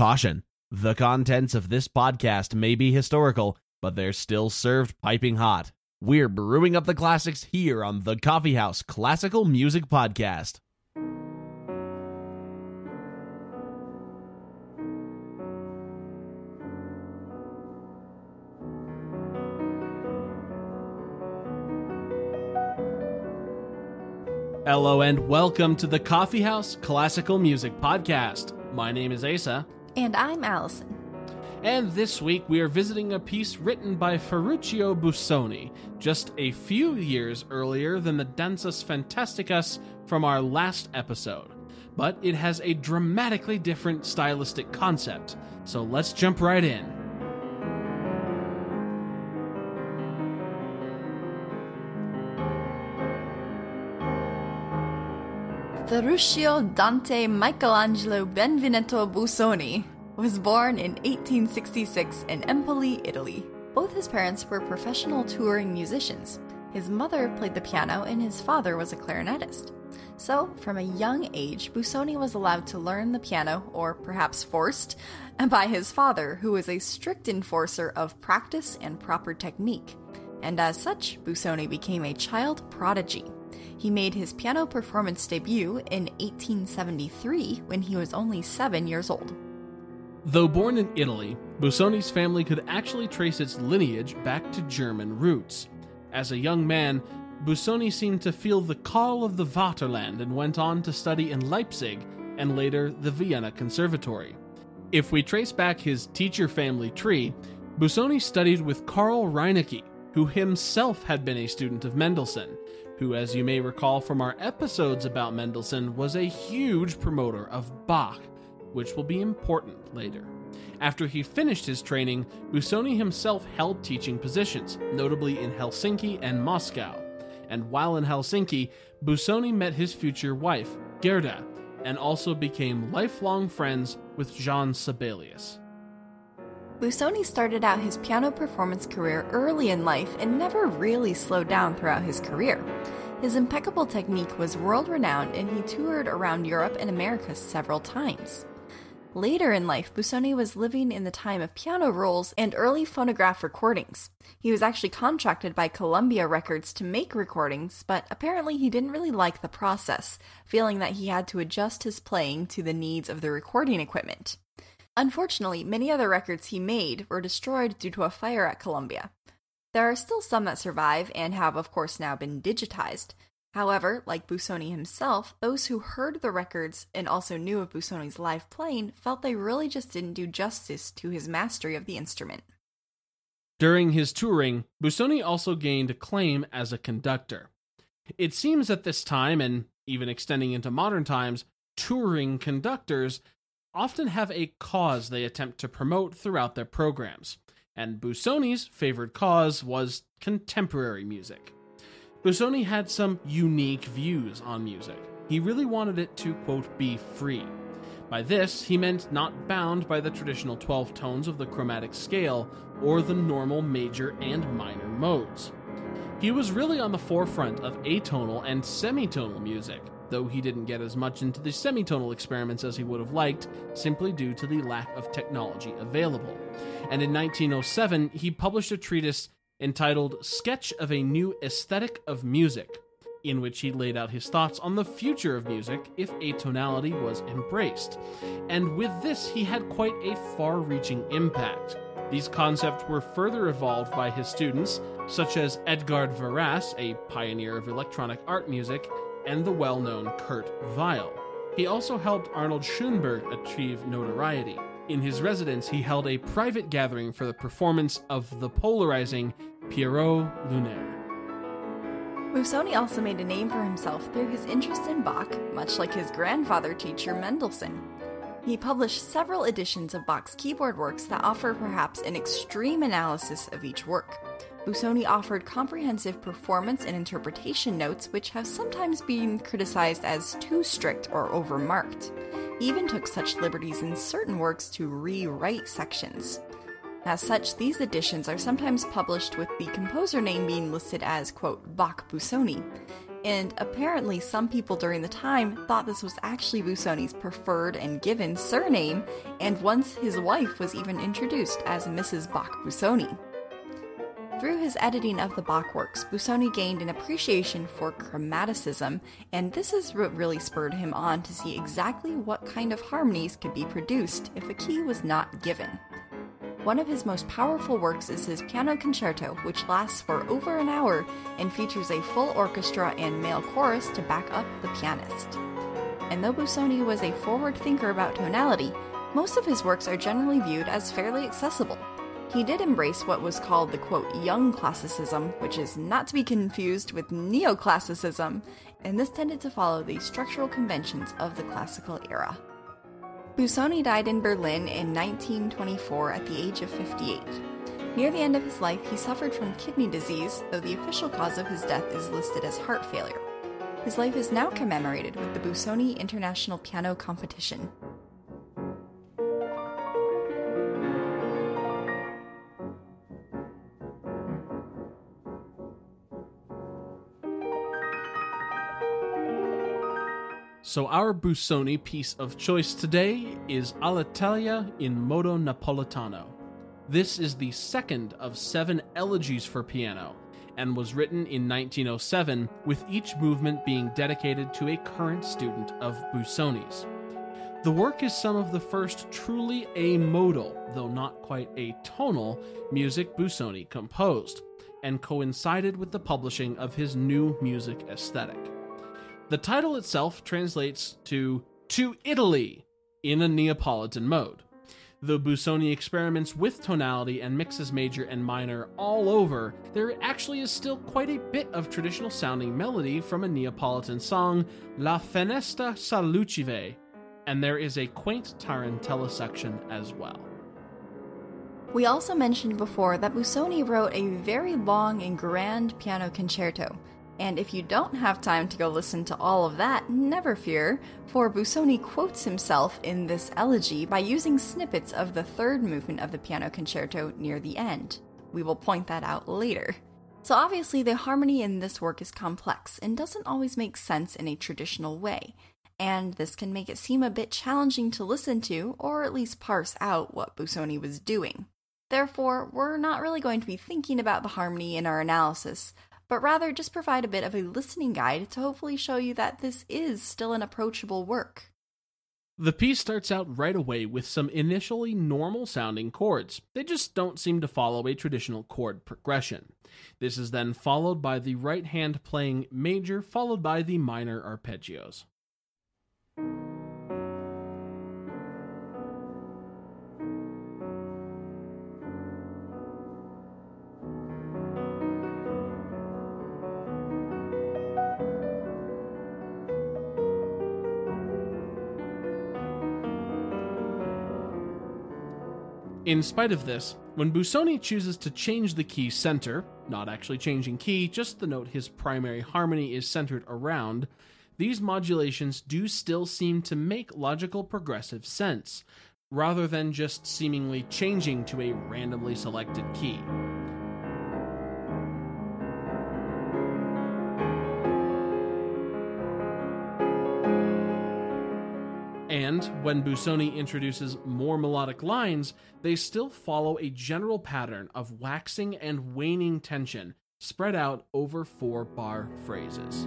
Caution The contents of this podcast may be historical, but they're still served piping hot. We're brewing up the classics here on the Coffee House Classical Music Podcast. Hello and welcome to the Coffee House Classical Music Podcast. My name is Asa, And I'm Allison. and this week we are visiting a piece written by Ferruccio Busoni, just a few years earlier than the Danzas Fantasticas from our last episode. But it has a dramatically different stylistic concept, so let's jump right in. Ferruccio Dante Michelangelo Benvenuto Busoni was born in 1866 in Empoli, Italy. Both his parents were professional touring musicians. His mother played the piano and his father was a clarinetist. So, from a young age, Busoni was allowed to learn the piano, or perhaps forced, by his father, who was a strict enforcer of practice and proper technique. And as such, Busoni became a child prodigy. He made his piano performance debut in 1873 when he was only seven years old. Though born in Italy, Busoni's family could actually trace its lineage back to German roots. As a young man, Busoni seemed to feel the call of the Vaterland and went on to study in Leipzig and later the Vienna Conservatory. If we trace back his teacher family tree, Busoni studied with Carl Reinecke, who himself had been a student of Mendelssohn, who, as you may recall from our episodes about Mendelssohn, was a huge promoter of Bach, which will be important later. After he finished his training, Busoni himself held teaching positions, notably in Helsinki and Moscow. And while in Helsinki, Busoni met his future wife, Gerda, and also became lifelong friends with Jean Sibelius. Busoni started out his piano performance career early in life and never really slowed down throughout his career. His impeccable technique was world renowned and he toured around Europe and America several times. Later in life, Busoni was living in the time of piano rolls and early phonograph recordings. He was actually contracted by Columbia Records to make recordings, but apparently he didn't really like the process, feeling that he had to adjust his playing to the needs of the recording equipment. Unfortunately, many other records he made were destroyed due to a fire at Columbia. There are still some that survive and have, of course, now been digitized. However, like Busoni himself, those who heard the records and also knew of Busoni's live playing felt they really just didn't do justice to his mastery of the instrument. During his touring, Busoni also gained acclaim as a conductor. It seems at this time, and even extending into modern times, touring conductors often have a cause they attempt to promote throughout their programs, and Busoni's favored cause was contemporary music. Busoni had some unique views on music. He really wanted it to, quote, be free. By this, he meant not bound by the traditional 12 tones of the chromatic scale or the normal major and minor modes. He was really on the forefront of atonal and semitonal music, though he didn't get as much into the semitonal experiments as he would have liked, simply due to the lack of technology available. And in 1907, he published a treatise entitled Sketch of a New Aesthetic of Music, in which he laid out his thoughts on the future of music if atonality was embraced. And with this, he had quite a far reaching impact. These concepts were further evolved by his students, such as Edgard Varese, a pioneer of electronic art music, and the well known Kurt Weill. He also helped Arnold Schoenberg achieve notoriety. In his residence, he held a private gathering for the performance of the polarizing Pierrot Lunaire. Busoni also made a name for himself through his interest in Bach, much like his grandfather teacher Mendelssohn. He published several editions of Bach's keyboard works that offer perhaps an extreme analysis of each work. Busoni offered comprehensive performance and interpretation notes, which have sometimes been criticized as too strict or overmarked. He even took such liberties in certain works to rewrite sections. As such, these editions are sometimes published with the composer name being listed as, quote, Bach Busoni. and apparently some people during the time thought this was actually Busoni's preferred and given surname, and once his wife was even introduced as Mrs. Bach Busoni. Through his editing of the Bach works, Busoni gained an appreciation for chromaticism, and this is what really spurred him on to see exactly what kind of harmonies could be produced if a key was not given. One of his most powerful works is his Piano Concerto, which lasts for over an hour and features a full orchestra and male chorus to back up the pianist. And though Busoni was a forward thinker about tonality, most of his works are generally viewed as fairly accessible, he did embrace what was called the quote young classicism, which is not to be confused with neoclassicism, and this tended to follow the structural conventions of the classical era. Busoni died in Berlin in 1924 at the age of 58. Near the end of his life, he suffered from kidney disease, though the official cause of his death is listed as heart failure. His life is now commemorated with the Busoni International Piano Competition, So our Busoni piece of choice today is All'Italia in Modo Napolitano. This is the second of seven elegies for piano and was written in 1907 with each movement being dedicated to a current student of Busoni's. The work is some of the first truly a modal, though not quite a tonal, music Busoni composed, and coincided with the publishing of his new music aesthetic. The title itself translates to To Italy in a Neapolitan mode. Though Busoni experiments with tonality and mixes major and minor all over, there actually is still quite a bit of traditional sounding melody from a Neapolitan song, La Fenesta ca lucive, and there is a quaint tarantella section as well. We also mentioned before that Busoni wrote a very long and grand piano concerto, and if you don't have time to go listen to all of that, never fear, for Busoni quotes himself in this elegy by using snippets of the third movement of the piano concerto near the end. We will point that out later. So, obviously, the harmony in this work is complex and doesn't always make sense in a traditional way, and this can make it seem a bit challenging to listen to or at least parse out what Busoni was doing. Therefore, we're not really going to be thinking about the harmony in our analysis, but rather just provide a bit of a listening guide to hopefully show you that this is still an approachable work. The piece starts out right away with some initially normal sounding chords. They just don't seem to follow a traditional chord progression. This is then followed by the right hand playing major, followed by the minor arpeggios. In spite of this, when Busoni chooses to change the key center, not actually changing key, just the note his primary harmony is centered around, these modulations do still seem to make logical progressive sense, rather than just seemingly changing to a randomly selected key. When Busoni introduces more melodic lines, they still follow a general pattern of waxing and waning tension spread out over four bar phrases.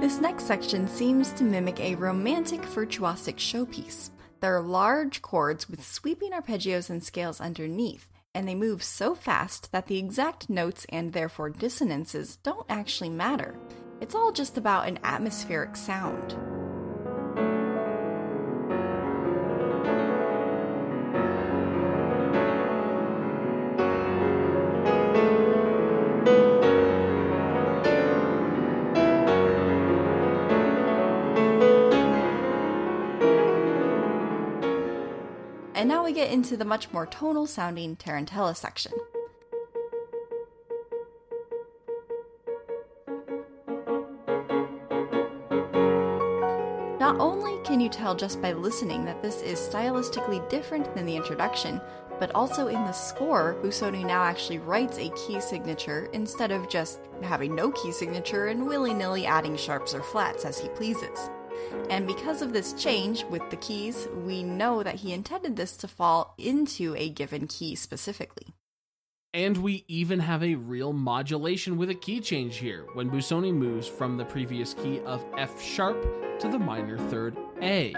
This next section seems to mimic a romantic virtuosic showpiece. There are large chords with sweeping arpeggios and scales underneath, and they move so fast that the exact notes and therefore dissonances don't actually matter. It's all just about an atmospheric sound. And now we get into the much more tonal sounding tarantella section. Not only can you tell just by listening that this is stylistically different than the introduction, but also in the score, Busoni now actually writes a key signature instead of just having no key signature and willy nilly adding sharps or flats as he pleases. And because of this change with the keys, we know that he intended this to fall into a given key specifically. And we even have a real modulation with a key change here when Busoni moves from the previous key of F sharp to the minor third A.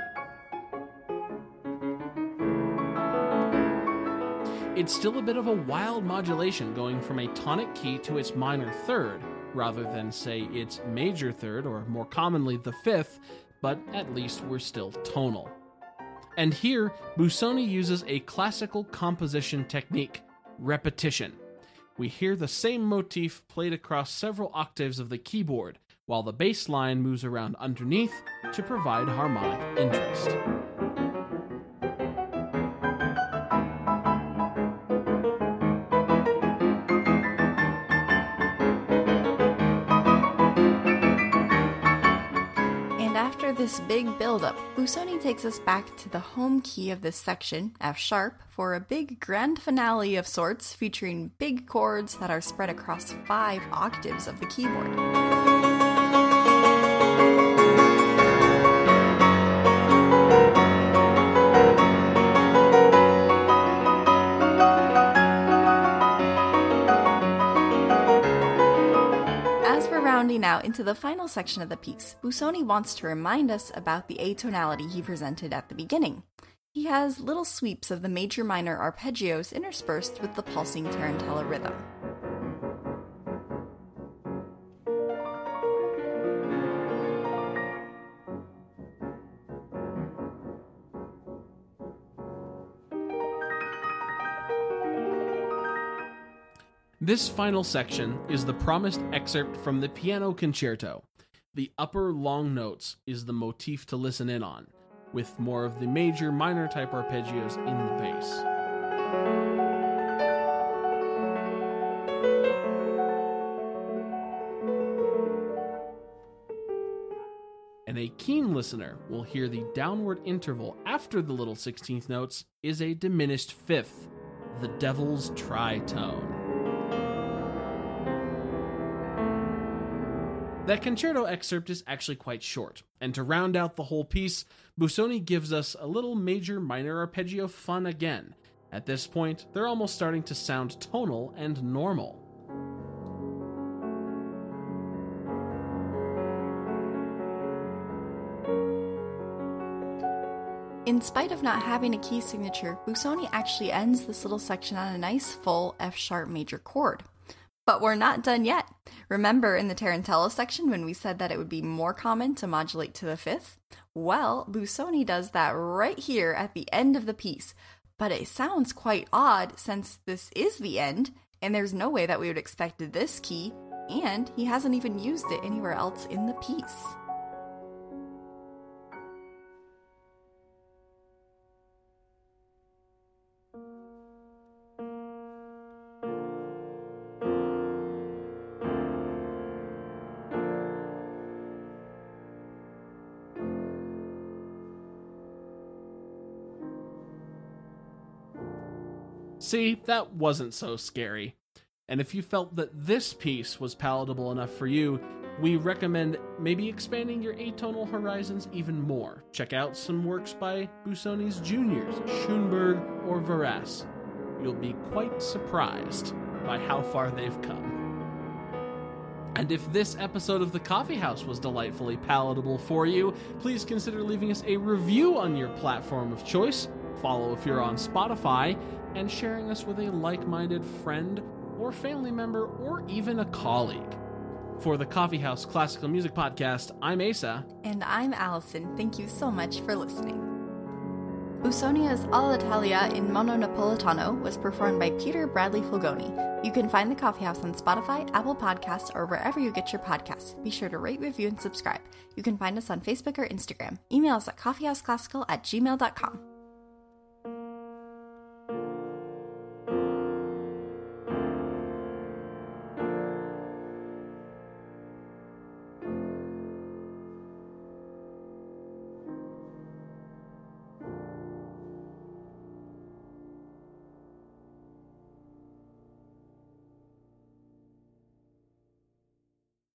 It's still a bit of a wild modulation going from a tonic key to its minor third, rather than, say, its major third, or more commonly the fifth, but at least we're still tonal. And here, Busoni uses a classical composition technique repetition. We hear the same motif played across several octaves of the keyboard, while the bass line moves around underneath to provide harmonic interest. This big build-up, Busoni takes us back to the home key of this section, F sharp, for a big grand finale of sorts featuring big chords that are spread across five octaves of the keyboard. Into the final section of the piece, Busoni wants to remind us about the atonality he presented at the beginning. He has little sweeps of the major minor arpeggios interspersed with the pulsing tarantella rhythm. This final section is the promised excerpt from the piano concerto. The upper long notes is the motif to listen in on, with more of the major minor type arpeggios in the bass. And a keen listener will hear the downward interval after the little 16th notes is a diminished fifth, the devil's tritone. That concerto excerpt is actually quite short, and to round out the whole piece, Busoni gives us a little major minor arpeggio fun again. At this point, they're almost starting to sound tonal and normal. In spite of not having a key signature, Busoni actually ends this little section on a nice full F sharp major chord. But we're not done yet. Remember in the Tarantella section when we said that it would be more common to modulate to the fifth? Well, Busoni does that right here at the end of the piece. But it sounds quite odd since this is the end, and there's no way that we would expect this key, and he hasn't even used it anywhere else in the piece. See, that wasn't so scary. And if you felt that this piece was palatable enough for you, we recommend maybe expanding your atonal horizons even more. Check out some works by Busoni's juniors, Schoenberg or Varese. You'll be quite surprised by how far they've come. And if this episode of The Coffee House was delightfully palatable for you, please consider leaving us a review on your platform of choice. Follow if you're on Spotify, and sharing us with a like minded friend or family member or even a colleague. For the Coffeehouse Classical Music Podcast, I'm Asa. And I'm Allison. Thank you so much for listening. Busoni's All'Italia in Modo Napolitano was performed by Peter Bradley Fulgoni. You can find the Coffeehouse on Spotify, Apple Podcasts, or wherever you get your podcasts. Be sure to rate, review, and subscribe. You can find us on Facebook or Instagram. Email us at coffeehouseclassical at gmail.com.